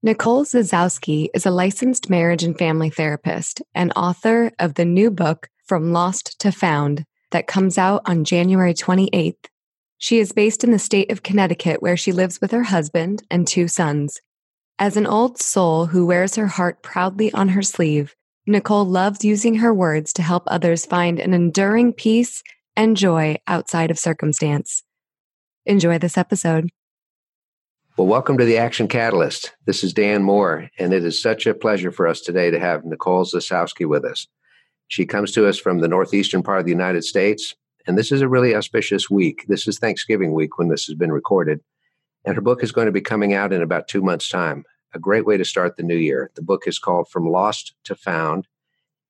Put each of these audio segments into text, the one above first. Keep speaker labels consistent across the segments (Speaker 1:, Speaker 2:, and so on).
Speaker 1: Nicole Zasowski is a licensed marriage and family therapist and author of the new book, From Lost to Found, that comes out on January 28th. She is based in the state of Connecticut, where she lives with her husband and two sons. As an old soul who wears her heart proudly on her sleeve, Nicole loves using her words to help others find an enduring peace and joy outside of circumstance. Enjoy this episode.
Speaker 2: Well, welcome to the Action Catalyst. This is Dan Moore, and it is such a pleasure for us today to have Nicole Zasowski with us. She comes to us from the northeastern part of the United States, and this is a really auspicious week. This is Thanksgiving week when this has been recorded, and her book is going to be coming out in about two months' time. A great way to start the new year. The book is called From Lost to Found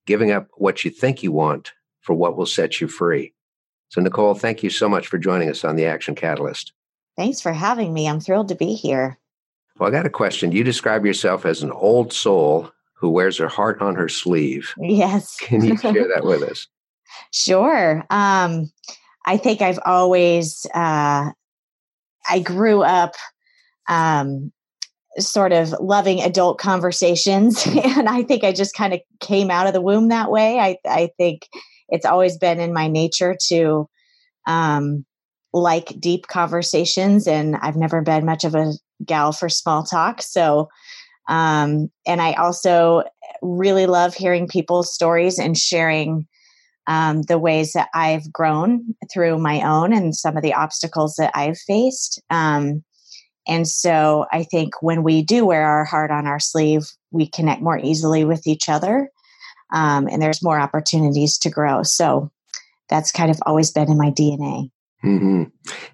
Speaker 2: Giving Up What You Think You Want for What Will Set You Free. So, Nicole, thank you so much for joining us on the Action Catalyst.
Speaker 3: Thanks for having me. I'm thrilled to be here.
Speaker 2: Well, I got a question. You describe yourself as an old soul who wears her heart on her sleeve.
Speaker 3: Yes.
Speaker 2: Can you share that with us?
Speaker 3: Sure. Um, I think I've always, uh, I grew up um, sort of loving adult conversations. and I think I just kind of came out of the womb that way. I, I think it's always been in my nature to um, like deep conversations and I've never been much of a gal for small talk. So, um, and I also really love hearing people's stories and sharing um, the ways that I've grown through my own and some of the obstacles that I've faced. Um, and so I think when we do wear our heart on our sleeve, we connect more easily with each other um, and there's more opportunities to grow. So that's kind of always been in my DNA.
Speaker 2: Mm-hmm.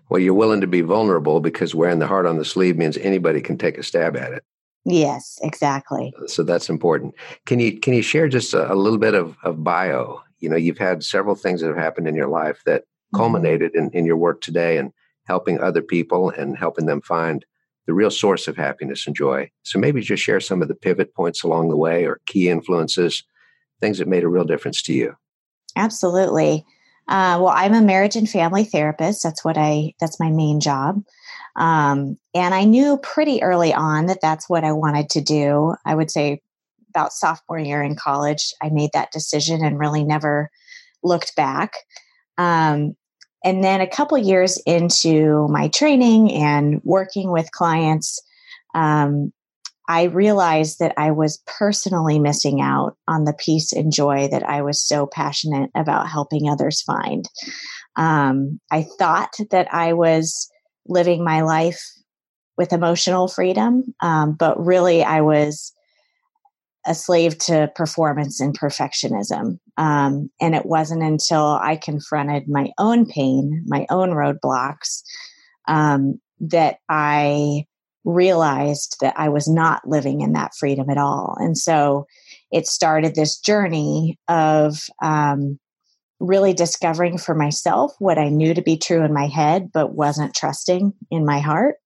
Speaker 2: Well, you're willing to be vulnerable because wearing the heart on the sleeve means anybody can take a stab at it.
Speaker 3: Yes, exactly.
Speaker 2: So that's important. Can you can you share just a, a little bit of, of bio? You know, you've had several things that have happened in your life that mm-hmm. culminated in, in your work today and helping other people and helping them find the real source of happiness and joy. So maybe just share some of the pivot points along the way or key influences, things that made a real difference to you.
Speaker 3: Absolutely. Uh, well, I'm a marriage and family therapist. That's what I. That's my main job. Um, and I knew pretty early on that that's what I wanted to do. I would say about sophomore year in college, I made that decision and really never looked back. Um, and then a couple years into my training and working with clients, um, I realized that I was personally missing out on the peace and joy that I was so passionate about helping others find. Um, I thought that I was living my life with emotional freedom, um, but really I was a slave to performance and perfectionism. Um, and it wasn't until I confronted my own pain, my own roadblocks, um, that I realized that I was not living in that freedom at all. And so it started this journey of um, really discovering for myself what I knew to be true in my head, but wasn't trusting in my heart.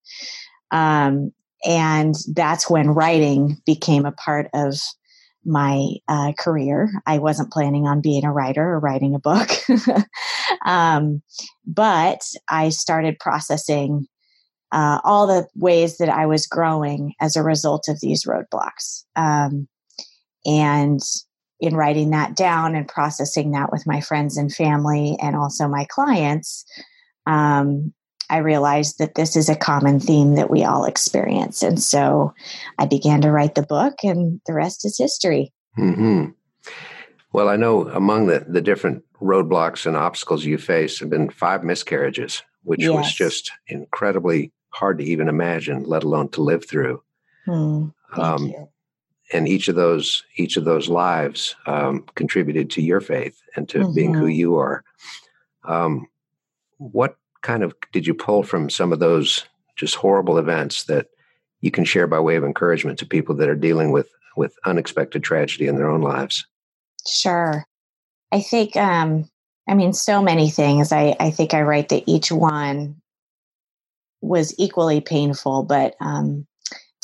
Speaker 3: Um, and that's when writing became a part of my uh, career. I wasn't planning on being a writer or writing a book. um, but I started processing uh, all the ways that I was growing as a result of these roadblocks. Um, and in writing that down and processing that with my friends and family and also my clients, um, I realized that this is a common theme that we all experience. And so I began to write the book, and the rest is history.
Speaker 2: Mm-hmm. Well, I know among the, the different roadblocks and obstacles you face have been five miscarriages, which yes. was just incredibly hard to even imagine, let alone to live through.
Speaker 3: Mm, um,
Speaker 2: and each of those each of those lives um, contributed to your faith and to mm-hmm. being who mm-hmm. you are. Um, what kind of did you pull from some of those just horrible events that you can share by way of encouragement to people that are dealing with with unexpected tragedy in their own lives?
Speaker 3: Sure. I think, um, I mean, so many things. I, I think I write that each one was equally painful, but um,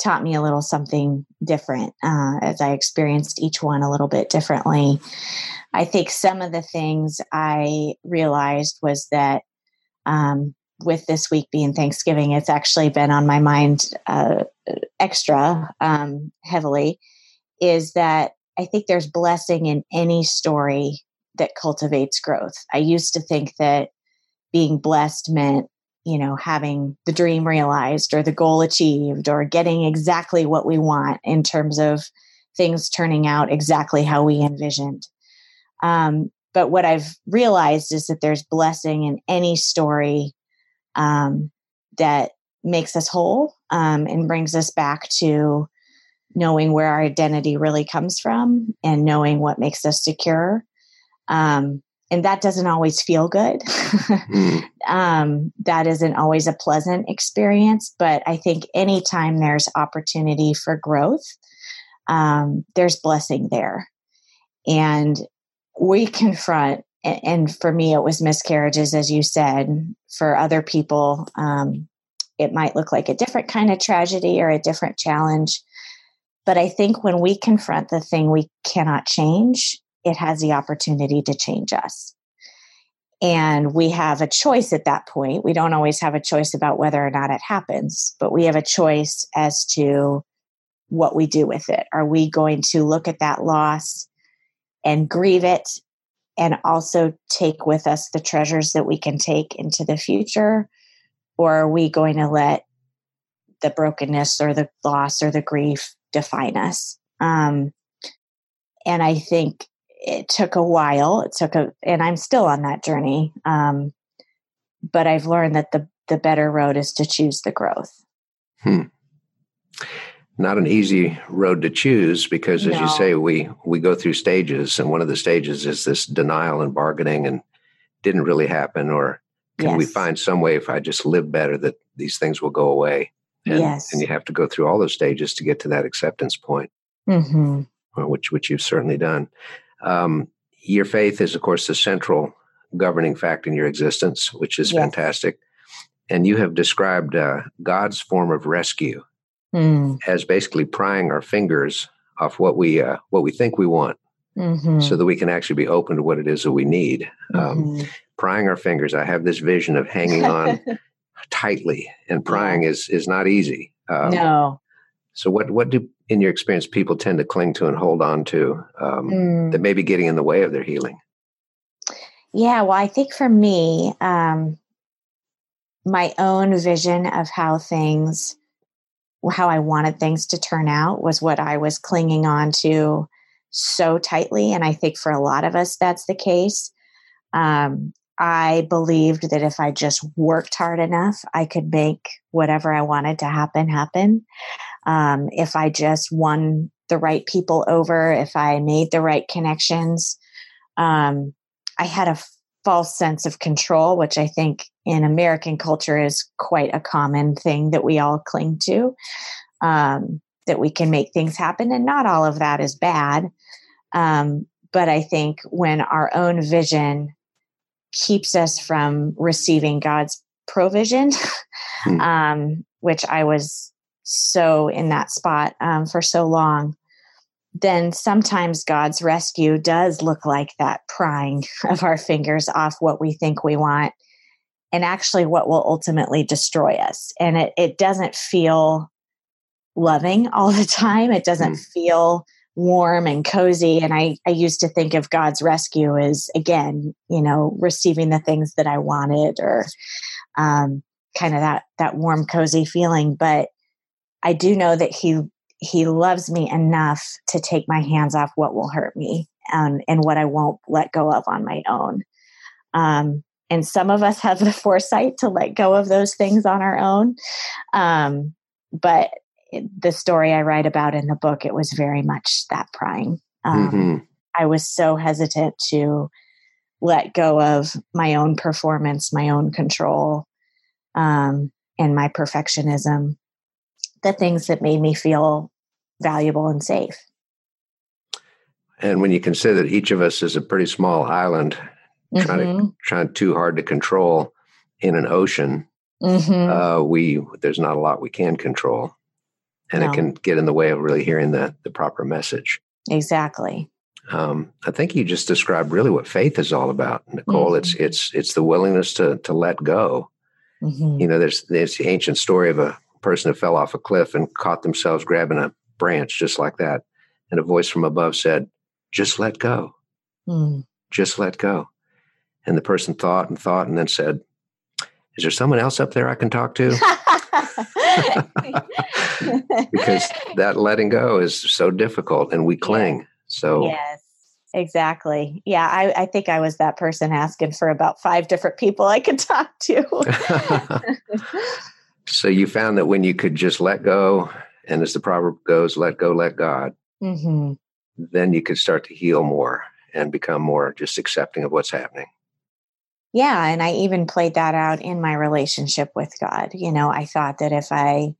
Speaker 3: taught me a little something different uh, as I experienced each one a little bit differently. I think some of the things I realized was that um, with this week being Thanksgiving, it's actually been on my mind uh, extra um, heavily. Is that I think there's blessing in any story that cultivates growth. I used to think that being blessed meant you know having the dream realized or the goal achieved or getting exactly what we want in terms of things turning out exactly how we envisioned. Um, but what i've realized is that there's blessing in any story um, that makes us whole um, and brings us back to knowing where our identity really comes from and knowing what makes us secure. Um, and that doesn't always feel good. mm. um, that isn't always a pleasant experience. But I think anytime there's opportunity for growth, um, there's blessing there. And we confront, and for me, it was miscarriages, as you said. For other people, um, it might look like a different kind of tragedy or a different challenge. But I think when we confront the thing we cannot change, it has the opportunity to change us. And we have a choice at that point. We don't always have a choice about whether or not it happens, but we have a choice as to what we do with it. Are we going to look at that loss and grieve it and also take with us the treasures that we can take into the future? Or are we going to let the brokenness or the loss or the grief define us? Um, and I think it took a while. It took a, and I'm still on that journey. Um, but I've learned that the the better road is to choose the growth.
Speaker 2: Hmm. Not an easy road to choose because, as no. you say, we we go through stages, and one of the stages is this denial and bargaining, and didn't really happen, or can yes. we find some way if I just live better that these things will go away? And,
Speaker 3: yes.
Speaker 2: and you have to go through all those stages to get to that acceptance point,
Speaker 3: mm-hmm.
Speaker 2: which which you've certainly done. Um, your faith is, of course, the central governing fact in your existence, which is yes. fantastic. And you have described uh, God's form of rescue mm. as basically prying our fingers off what we uh, what we think we want, mm-hmm. so that we can actually be open to what it is that we need. Um, mm-hmm. prying our fingers. I have this vision of hanging on tightly, and prying yeah. is is not easy.
Speaker 3: Um, no.
Speaker 2: So what what do in your experience people tend to cling to and hold on to um, mm. that may be getting in the way of their healing?
Speaker 3: Yeah, well, I think for me, um, my own vision of how things, how I wanted things to turn out was what I was clinging on to so tightly. And I think for a lot of us, that's the case. Um, I believed that if I just worked hard enough, I could make whatever I wanted to happen happen. Um, if I just won the right people over, if I made the right connections, um, I had a false sense of control, which I think in American culture is quite a common thing that we all cling to. Um, that we can make things happen, and not all of that is bad. Um, but I think when our own vision keeps us from receiving God's provision, hmm. um, which I was so in that spot um, for so long, then sometimes God's rescue does look like that prying of our fingers off what we think we want and actually what will ultimately destroy us. And it, it doesn't feel loving all the time. It doesn't mm. feel warm and cozy. And I, I used to think of God's rescue as, again, you know, receiving the things that I wanted or um, kind of that, that warm, cozy feeling. But I do know that He, he loves me enough to take my hands off what will hurt me and, and what I won't let go of on my own. Um, and some of us have the foresight to let go of those things on our own. Um, but the story I write about in the book, it was very much that prying. Um, mm-hmm. I was so hesitant to let go of my own performance, my own control, um, and my perfectionism, the things that made me feel valuable and safe.
Speaker 2: And when you consider that each of us is a pretty small island, mm-hmm. trying to mm-hmm. trying too hard to control in an ocean, mm-hmm. uh, we there's not a lot we can control, and no. it can get in the way of really hearing the the proper message.
Speaker 3: Exactly.
Speaker 2: Um, I think you just described really what faith is all about, Nicole. Mm-hmm. It's it's it's the willingness to to let go. Mm-hmm. You know, there's there's the ancient story of a person who fell off a cliff and caught themselves grabbing a branch just like that, and a voice from above said, "Just let go, mm. just let go." And the person thought and thought, and then said, "Is there someone else up there I can talk to?" because that letting go is so difficult, and we cling. So
Speaker 3: yes, exactly. Yeah, I, I think I was that person asking for about five different people I could talk to.
Speaker 2: so you found that when you could just let go, and as the proverb goes, "Let go, let God," mm-hmm. then you could start to heal more and become more just accepting of what's happening.
Speaker 3: Yeah, and I even played that out in my relationship with God. You know, I thought that if I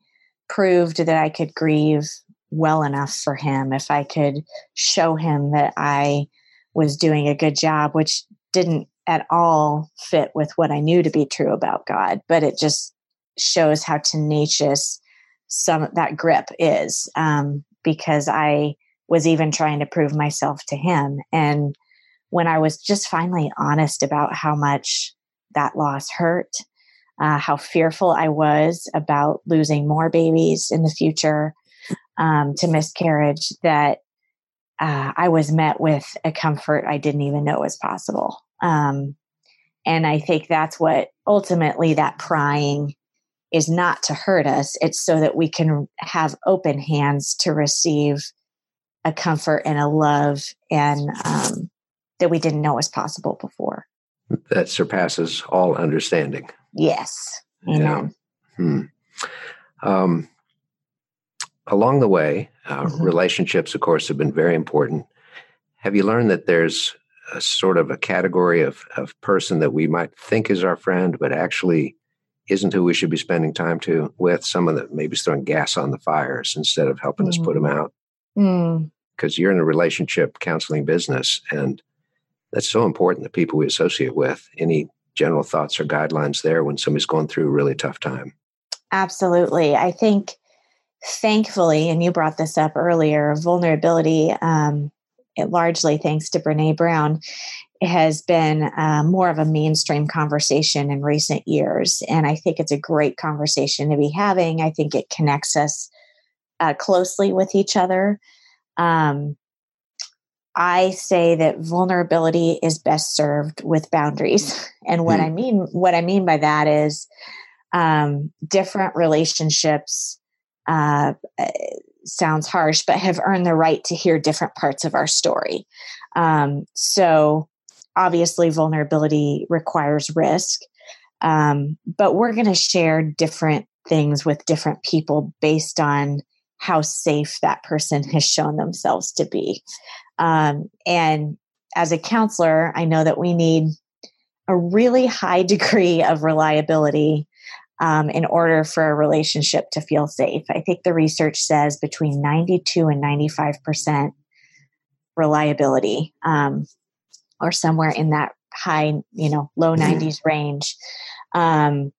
Speaker 3: proved that I could grieve well enough for him, if I could show him that I was doing a good job, which didn't at all fit with what I knew to be true about God, but it just shows how tenacious some that grip is um, because I was even trying to prove myself to him. And when I was just finally honest about how much that loss hurt, uh, how fearful I was about losing more babies in the future, um, to miscarriage that uh, I was met with a comfort I didn't even know was possible. Um, and I think that's what ultimately that prying is not to hurt us. It's so that we can have open hands to receive a comfort and a love and um, that we didn't know was possible before.
Speaker 2: That surpasses all understanding.
Speaker 3: Yes. Amen. Yeah. Hmm.
Speaker 2: Um, along the way, uh, mm-hmm. relationships, of course, have been very important. Have you learned that there's a sort of a category of, of person that we might think is our friend, but actually isn't who we should be spending time to with? Someone that maybe is throwing gas on the fires instead of helping mm. us put them mm. out. Because mm. you're in a relationship counseling business, and that's so important. The people we associate with. Any general thoughts or guidelines there when somebody's going through a really tough time?
Speaker 3: Absolutely. I think thankfully, and you brought this up earlier, vulnerability, um, it largely thanks to Brene Brown, has been uh, more of a mainstream conversation in recent years. And I think it's a great conversation to be having. I think it connects us uh, closely with each other. Um, I say that vulnerability is best served with boundaries. And what mm. I mean, what I mean by that is um, different relationships uh, sounds harsh, but have earned the right to hear different parts of our story. Um, so, obviously, vulnerability requires risk, um, but we're going to share different things with different people based on how safe that person has shown themselves to be. Um, and as a counselor, I know that we need a really high degree of reliability um, in order for a relationship to feel safe. I think the research says between 92 and 95% reliability, um, or somewhere in that high, you know, low 90s mm-hmm. range um,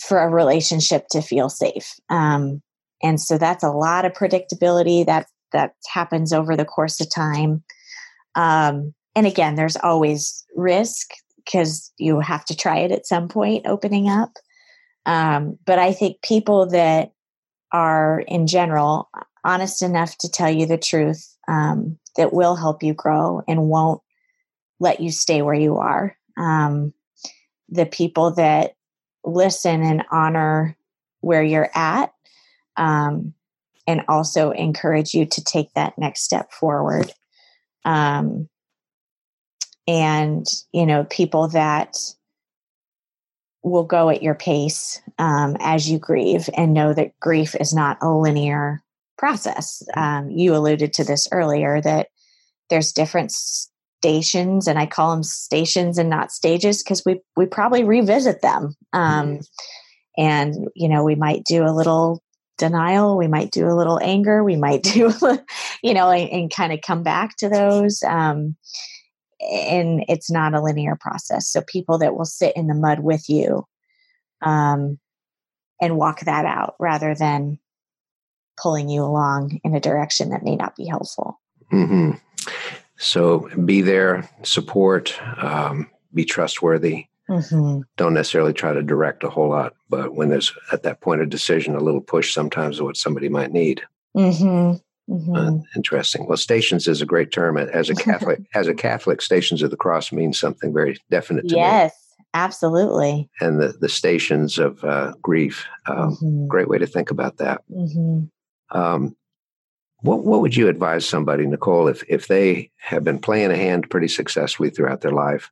Speaker 3: for a relationship to feel safe. Um, and so that's a lot of predictability that that happens over the course of time. Um, and again, there's always risk because you have to try it at some point opening up. Um, but I think people that are, in general, honest enough to tell you the truth um, that will help you grow and won't let you stay where you are. Um, the people that listen and honor where you're at um, and also encourage you to take that next step forward. Um, and, you know, people that will go at your pace um, as you grieve and know that grief is not a linear process. Um, you alluded to this earlier that there's different stations, and I call them stations and not stages because we we probably revisit them. Um, mm-hmm. And you know, we might do a little denial, we might do a little anger, we might do you know, and, and kind of come back to those. Um, and it's not a linear process. So people that will sit in the mud with you um, and walk that out rather than pulling you along in a direction that may not be helpful.
Speaker 2: Mm-hmm. So be there, support, um, be trustworthy. Mm-hmm. Don't necessarily try to direct a whole lot, but when there's at that point of decision, a little push sometimes is what somebody might need. Mm-hmm. Mm-hmm. Uh, interesting. Well, stations is a great term. As a Catholic, as a Catholic, Stations of the Cross means something very definite to
Speaker 3: yes, me. Yes, absolutely.
Speaker 2: And the the stations of uh, grief, um, mm-hmm. great way to think about that. Mm-hmm. Um, what what would you advise somebody, Nicole, if if they have been playing a hand pretty successfully throughout their life,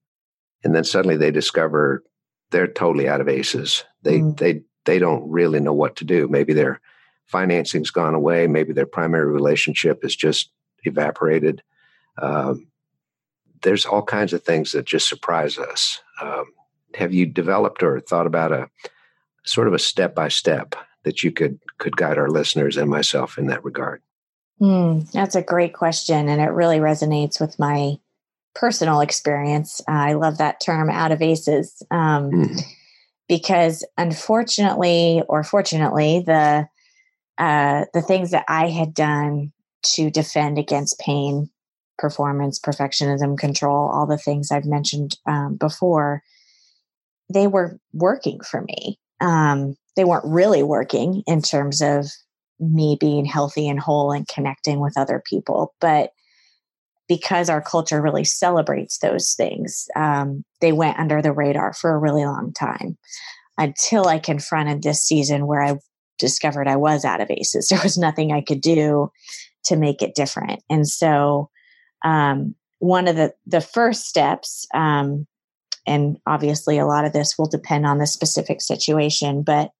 Speaker 2: and then suddenly they discover they're totally out of aces. They mm. they they don't really know what to do. Maybe their financing's gone away. Maybe their primary relationship has just evaporated. Um, there's all kinds of things that just surprise us. Um, have you developed or thought about a sort of a step by step that you could could guide our listeners and myself in that regard?
Speaker 3: Mm, that's a great question, and it really resonates with my personal experience. Uh, I love that term, "out of aces," um, mm. because unfortunately, or fortunately, the uh, the things that I had done to defend against pain, performance, perfectionism, control, all the things I've mentioned um, before, they were working for me. Um, they weren't really working in terms of me being healthy and whole and connecting with other people. But because our culture really celebrates those things, um, they went under the radar for a really long time until I confronted this season where I discovered I was out of aces. There was nothing I could do to make it different. And so, um, one of the, the first steps, um, and obviously a lot of this will depend on the specific situation, but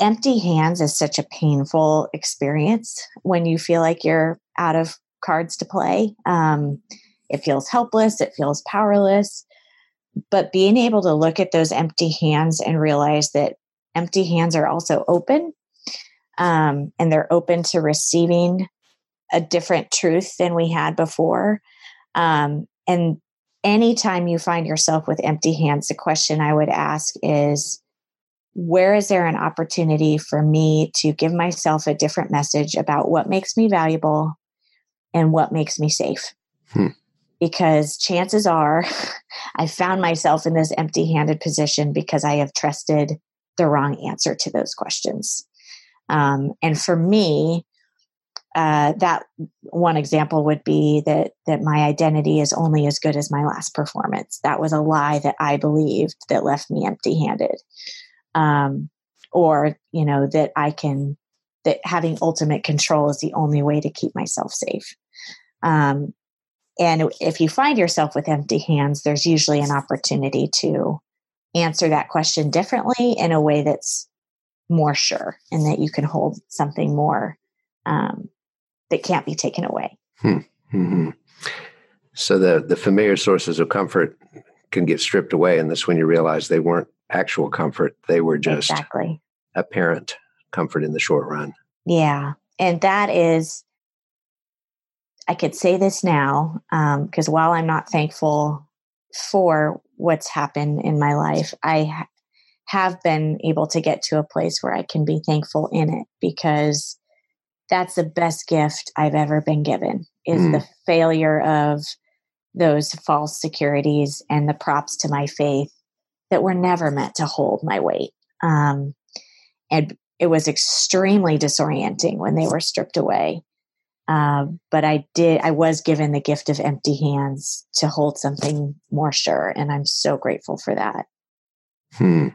Speaker 3: empty hands is such a painful experience when you feel like you're out of cards to play. Um, it feels helpless, it feels powerless. But being able to look at those empty hands and realize that empty hands are also open um, and they're open to receiving a different truth than we had before. Um, and anytime you find yourself with empty hands, the question I would ask is, where is there an opportunity for me to give myself a different message about what makes me valuable and what makes me safe? Hmm. Because chances are I found myself in this empty handed position because I have trusted the wrong answer to those questions. Um, and for me, uh, that one example would be that that my identity is only as good as my last performance. That was a lie that I believed that left me empty-handed, um, or you know that I can that having ultimate control is the only way to keep myself safe. Um, and if you find yourself with empty hands, there's usually an opportunity to answer that question differently in a way that's more sure and that you can hold something more um, that can't be taken away. Hmm. Mm-hmm.
Speaker 2: So the the familiar sources of comfort can get stripped away, and that's when you realize they weren't actual comfort; they were just
Speaker 3: exactly
Speaker 2: apparent comfort in the short run.
Speaker 3: Yeah, and that is. I could say this now because um, while I'm not thankful for what's happened in my life, I ha- have been able to get to a place where I can be thankful in it because that's the best gift I've ever been given is mm. the failure of those false securities and the props to my faith that were never meant to hold my weight. Um, and it was extremely disorienting when they were stripped away. Um, but I did, I was given the gift of empty hands to hold something more sure. And I'm so grateful for that.
Speaker 2: Hmm.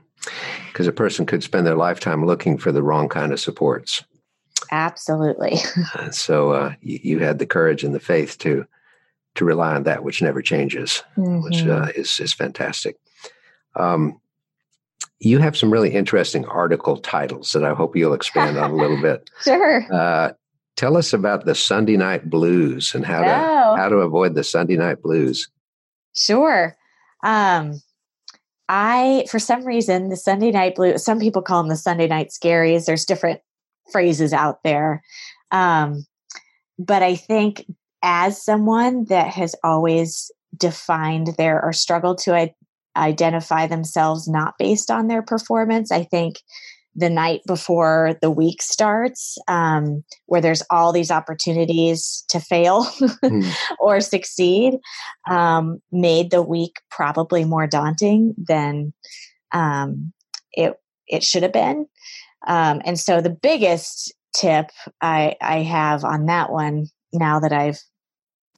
Speaker 2: Because a person could spend their lifetime looking for the wrong kind of supports.
Speaker 3: Absolutely.
Speaker 2: so uh, you, you, had the courage and the faith to to rely on that which never changes, mm-hmm. which uh, is is fantastic. Um, you have some really interesting article titles that I hope you'll expand on a little bit.
Speaker 3: Sure. Uh,
Speaker 2: Tell us about the Sunday night blues and how to oh. how to avoid the Sunday night blues.
Speaker 3: Sure. Um, I for some reason the Sunday night blues. Some people call them the Sunday night scaries. There's different phrases out there. Um, but I think as someone that has always defined their or struggled to identify themselves not based on their performance, I think the night before the week starts, um, where there's all these opportunities to fail mm. or succeed, um, made the week probably more daunting than um, it it should have been. Um, and so the biggest tip I, I have on that one now that I've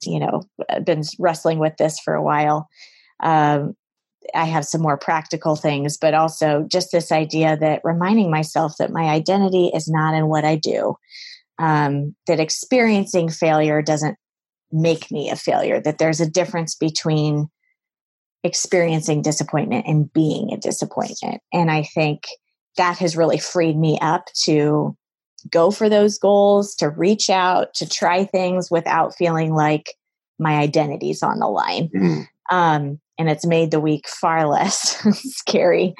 Speaker 3: you know been wrestling with this for a while um, I have some more practical things, but also just this idea that reminding myself that my identity is not in what I do, um, that experiencing failure doesn't make me a failure, that there's a difference between experiencing disappointment and being a disappointment. And I think that has really freed me up to go for those goals, to reach out, to try things without feeling like my identity's on the line. Mm. Um, and it's made the week far less scary,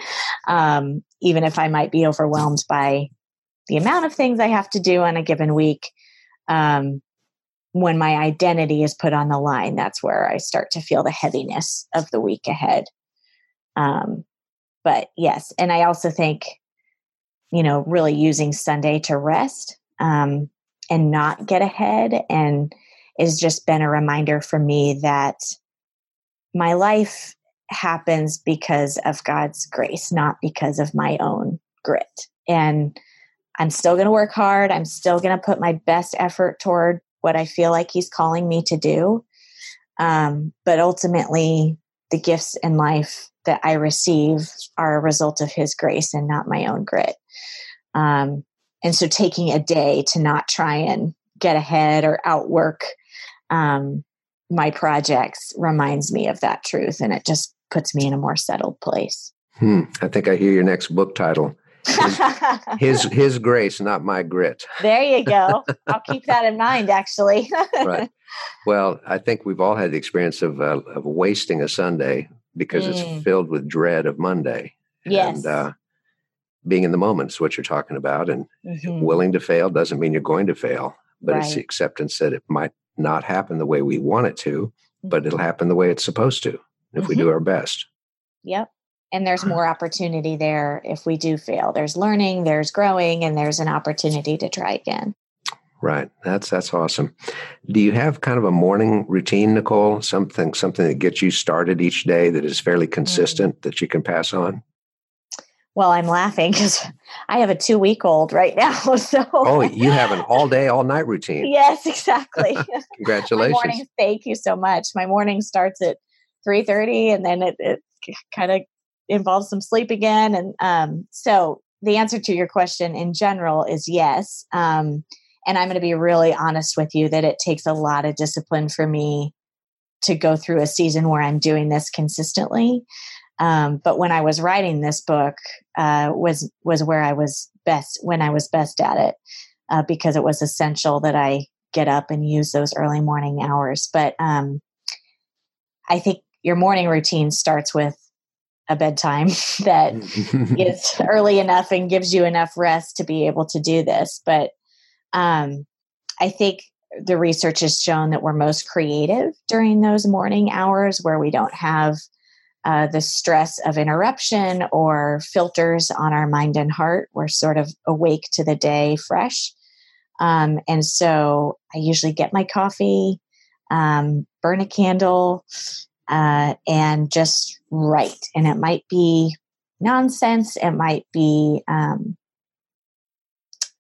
Speaker 3: um, even if I might be overwhelmed by the amount of things I have to do on a given week. Um, when my identity is put on the line, that's where I start to feel the heaviness of the week ahead. Um, but yes, and I also think, you know, really using Sunday to rest um, and not get ahead and has just been a reminder for me that my life happens because of God's grace, not because of my own grit. And I'm still going to work hard. I'm still going to put my best effort toward what I feel like He's calling me to do. Um, but ultimately, the gifts in life that I receive are a result of His grace and not my own grit. Um, and so, taking a day to not try and get ahead or outwork um, my projects reminds me of that truth and it just puts me in a more settled place.
Speaker 2: Hmm. I think I hear your next book title. His, his, his grace, not my grit.
Speaker 3: There you go. I'll keep that in mind. Actually, right.
Speaker 2: Well, I think we've all had the experience of uh, of wasting a Sunday because mm. it's filled with dread of Monday.
Speaker 3: Yes.
Speaker 2: And uh, being in the moment is what you're talking about, and mm-hmm. willing to fail doesn't mean you're going to fail, but right. it's the acceptance that it might not happen the way we want it to, but it'll mm-hmm. happen the way it's supposed to if mm-hmm. we do our best.
Speaker 3: Yep. And there's more opportunity there if we do fail. There's learning, there's growing, and there's an opportunity to try again.
Speaker 2: Right. That's that's awesome. Do you have kind of a morning routine, Nicole? Something something that gets you started each day that is fairly mm. consistent mm-hmm. that you can pass on?
Speaker 3: Well, I'm laughing because I have a two week old right now. So
Speaker 2: oh, you have an all day, all night routine.
Speaker 3: yes, exactly.
Speaker 2: Congratulations!
Speaker 3: morning, thank you so much. My morning starts at three thirty, and then it, it kind of involves some sleep again. And um, so the answer to your question in general is yes. Um, and I'm going to be really honest with you that it takes a lot of discipline for me to go through a season where I'm doing this consistently. Um, but when I was writing this book, uh, was was where I was best when I was best at it, uh, because it was essential that I get up and use those early morning hours. But um, I think your morning routine starts with a bedtime that is early enough and gives you enough rest to be able to do this. But um, I think the research has shown that we're most creative during those morning hours where we don't have uh, the stress of interruption or filters on our mind and heart. We're sort of awake to the day fresh. Um, and so I usually get my coffee, um, burn a candle, uh, and just write. And it might be nonsense, it might be um,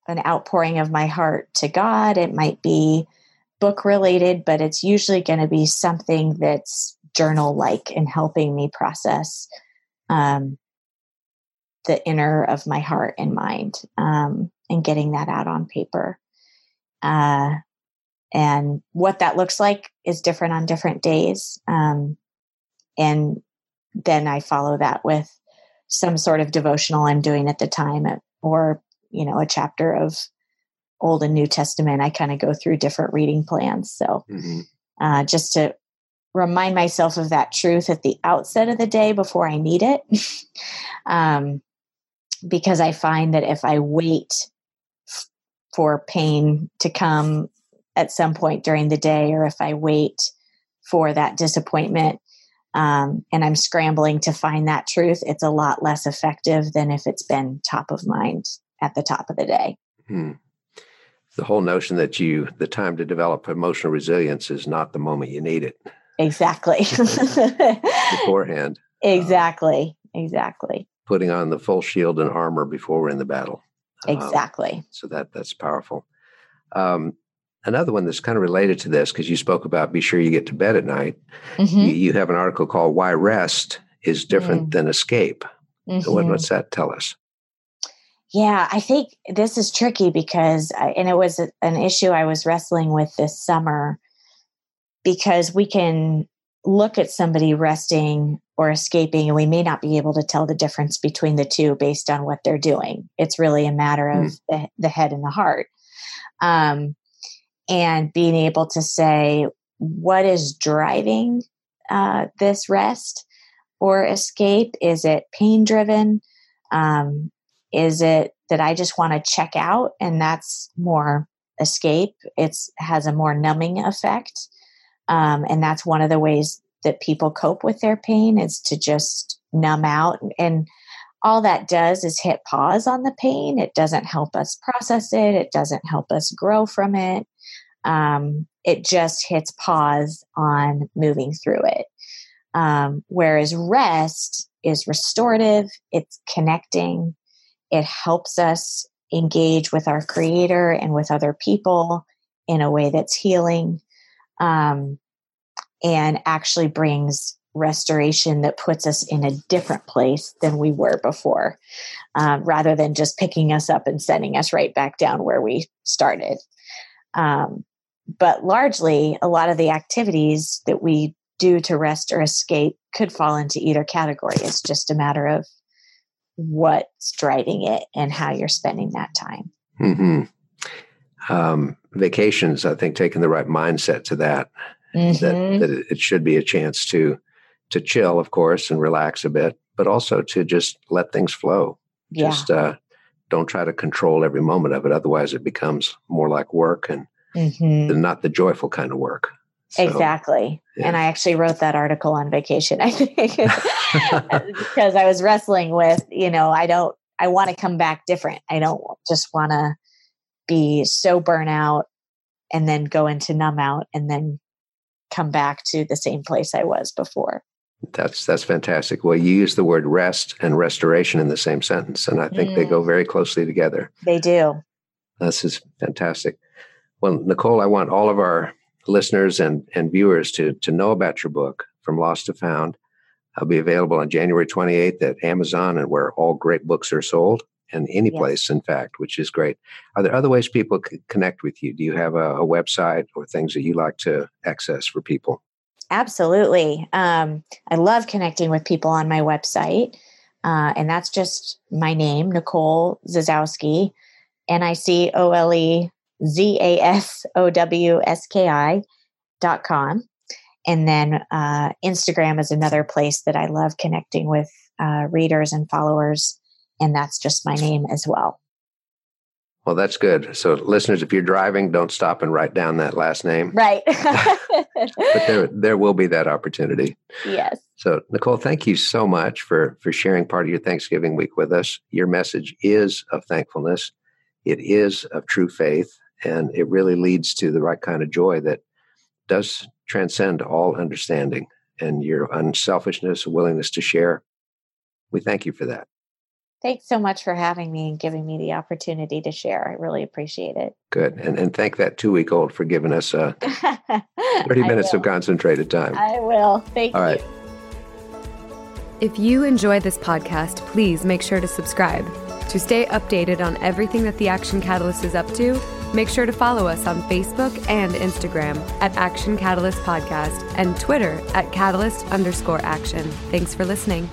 Speaker 3: an outpouring of my heart to God, it might be book related, but it's usually going to be something that's journal like in helping me process um, the inner of my heart and mind um, and getting that out on paper. Uh, and what that looks like is different on different days. Um, and then I follow that with some sort of devotional I'm doing at the time, or you know, a chapter of Old and New Testament. I kind of go through different reading plans. So, mm-hmm. uh, just to remind myself of that truth at the outset of the day before I need it. um, because I find that if I wait f- for pain to come at some point during the day or if I wait for that disappointment um, and I'm scrambling to find that truth, it's a lot less effective than if it's been top of mind at the top of the day. Hmm.
Speaker 2: The whole notion that you, the time to develop emotional resilience is not the moment you need it.
Speaker 3: Exactly.
Speaker 2: Beforehand.
Speaker 3: Exactly. Exactly.
Speaker 2: Putting on the full shield and armor before we're in the battle.
Speaker 3: Um, exactly. Um,
Speaker 2: so that that's powerful. Um, another one that's kind of related to this because you spoke about be sure you get to bed at night. Mm-hmm. You, you, have an article called "Why Rest is Different mm-hmm. Than Escape." Mm-hmm. What, what's that tell us?
Speaker 3: Yeah, I think this is tricky because, I, and it was an issue I was wrestling with this summer because we can look at somebody resting or escaping and we may not be able to tell the difference between the two based on what they're doing. It's really a matter of mm. the, the, head and the heart. Um, and being able to say what is driving uh, this rest or escape? Is it pain driven? Um, is it that i just want to check out and that's more escape? It's has a more numbing effect um, and that's one of the ways that people cope with their pain is to just numb out. And all that does is hit pause on the pain. It doesn't help us process it, it doesn't help us grow from it. Um, it just hits pause on moving through it. Um, whereas rest is restorative, it's connecting, it helps us engage with our creator and with other people in a way that's healing um, and actually brings restoration that puts us in a different place than we were before, um, rather than just picking us up and sending us right back down where we started. Um, but largely, a lot of the activities that we do to rest or escape could fall into either category. It's just a matter of what's driving it and how you're spending that time. Mm-hmm
Speaker 2: um, vacations, I think taking the right mindset to that, mm-hmm. that, that it should be a chance to to chill, of course, and relax a bit, but also to just let things flow. Yeah. Just uh, don't try to control every moment of it. Otherwise, it becomes more like work and mm-hmm. not the joyful kind of work.
Speaker 3: So, exactly. Yeah. And I actually wrote that article on vacation, I think, because I was wrestling with, you know, I don't, I want to come back different. I don't just want to be so burnout and then go into numb out and then come back to the same place I was before.
Speaker 2: That's that's fantastic. Well, you use the word rest and restoration in the same sentence, and I think mm. they go mm. very closely together.
Speaker 3: They do.
Speaker 2: This is fantastic. Well, Nicole, I want all of our listeners and, and viewers to to know about your book, From Lost to Found. I'll be available on January 28th at Amazon and where all great books are sold and any yes. place, in fact, which is great. Are there other ways people can connect with you? Do you have a, a website or things that you like to access for people?
Speaker 3: Absolutely. Um, I love connecting with people on my website. Uh, and that's just my name, Nicole Zasowski, N I C O L E Z A S O W S K I dot com. And then uh, Instagram is another place that I love connecting with uh, readers and followers and that's just my name as well.
Speaker 2: Well, that's good. So, listeners, if you're driving, don't stop and write down that last name.
Speaker 3: Right.
Speaker 2: but there, there will be that opportunity.
Speaker 3: Yes.
Speaker 2: So, Nicole, thank you so much for for sharing part of your Thanksgiving week with us. Your message is of thankfulness. It is of true faith, and it really leads to the right kind of joy that does transcend all understanding. And your unselfishness, willingness to share, we thank you for that.
Speaker 3: Thanks so much for having me and giving me the opportunity to share. I really appreciate it.
Speaker 2: Good. And, and thank that two week old for giving us uh, 30 minutes of concentrated time.
Speaker 3: I will. Thank
Speaker 2: All
Speaker 3: you.
Speaker 2: right.
Speaker 1: If you enjoy this podcast, please make sure to subscribe. To stay updated on everything that the Action Catalyst is up to, make sure to follow us on Facebook and Instagram at Action Catalyst Podcast and Twitter at Catalyst underscore action. Thanks for listening.